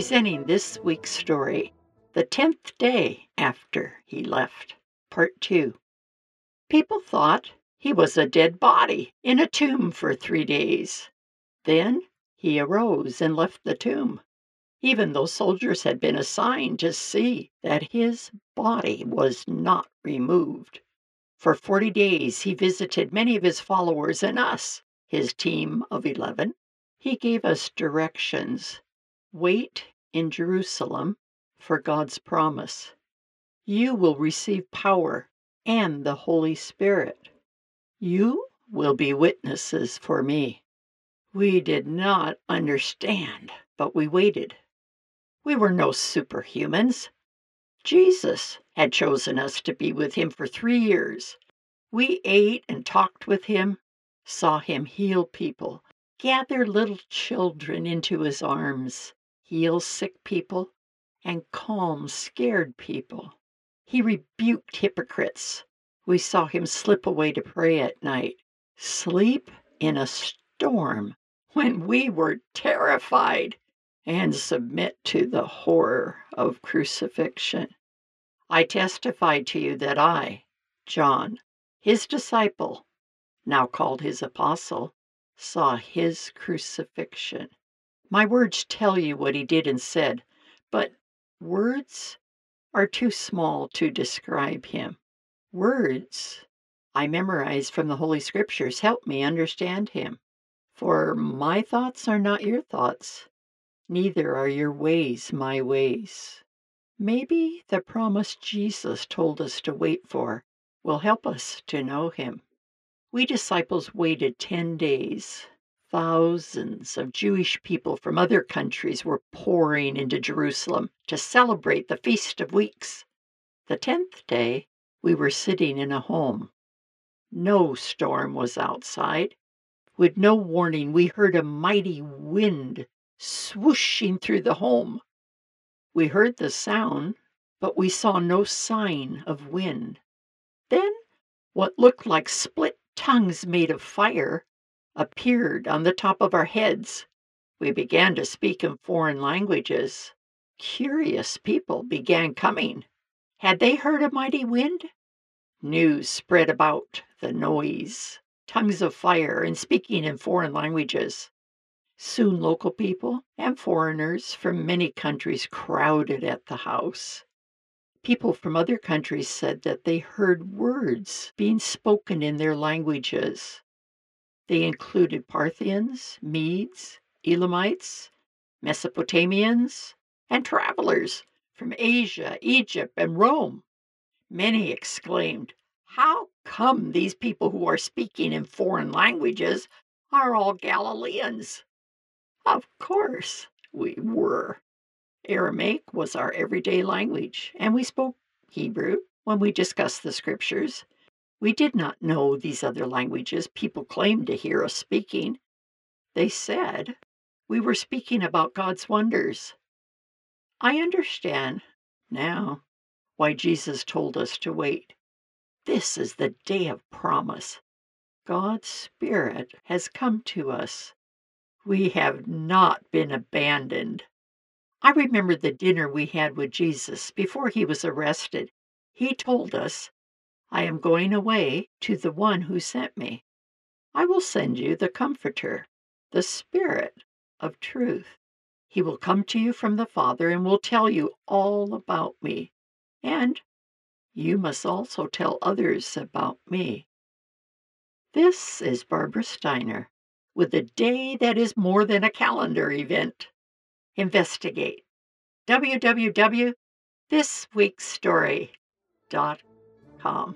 presenting this week's story, The Tenth Day After He Left, Part 2. People thought he was a dead body in a tomb for three days. Then he arose and left the tomb, even though soldiers had been assigned to see that his body was not removed. For 40 days, he visited many of his followers and us, his team of 11. He gave us directions wait in Jerusalem for God's promise. You will receive power and the Holy Spirit. You will be witnesses for me. We did not understand, but we waited. We were no superhumans. Jesus had chosen us to be with him for three years. We ate and talked with him, saw him heal people, gather little children into his arms, heal sick people, and calm scared people. He rebuked hypocrites. We saw him slip away to pray at night, sleep in a storm when we were terrified, and submit to the horror of crucifixion. I testify to you that I, John, his disciple, now called his apostle, saw his crucifixion. My words tell you what he did and said, but words are too small to describe him. Words I memorize from the Holy Scriptures help me understand him. For my thoughts are not your thoughts, neither are your ways my ways. Maybe the promise Jesus told us to wait for will help us to know him. We disciples waited 10 days. Thousands of Jewish people from other countries were pouring into Jerusalem to celebrate the Feast of Weeks. The tenth day, we were sitting in a home. No storm was outside. With no warning, we heard a mighty wind swooshing through the home. We heard the sound, but we saw no sign of wind. Then what looked like split tongues made of fire appeared on the top of our heads. We began to speak in foreign languages. Curious people began coming. Had they heard a mighty wind? News spread about the noise, tongues of fire, and speaking in foreign languages. Soon local people and foreigners from many countries crowded at the house. People from other countries said that they heard words being spoken in their languages. They included Parthians, Medes, Elamites, Mesopotamians, and travelers from Asia, Egypt, and Rome. Many exclaimed, How come these people who are speaking in foreign languages are all Galileans? Of course we were. Aramaic was our everyday language, and we spoke Hebrew when we discussed the scriptures. We did not know these other languages people claimed to hear us speaking. They said we were speaking about God's wonders. I understand now why Jesus told us to wait. This is the day of promise. God's Spirit has come to us. We have not been abandoned. I remember the dinner we had with Jesus before he was arrested. He told us I am going away to the one who sent me. I will send you the Comforter, the Spirit of truth. He will come to you from the Father and will tell you all about me. And you must also tell others about me. This is Barbara Steiner with a day that is more than a calendar event. Investigate. www.thisweekstory.com com.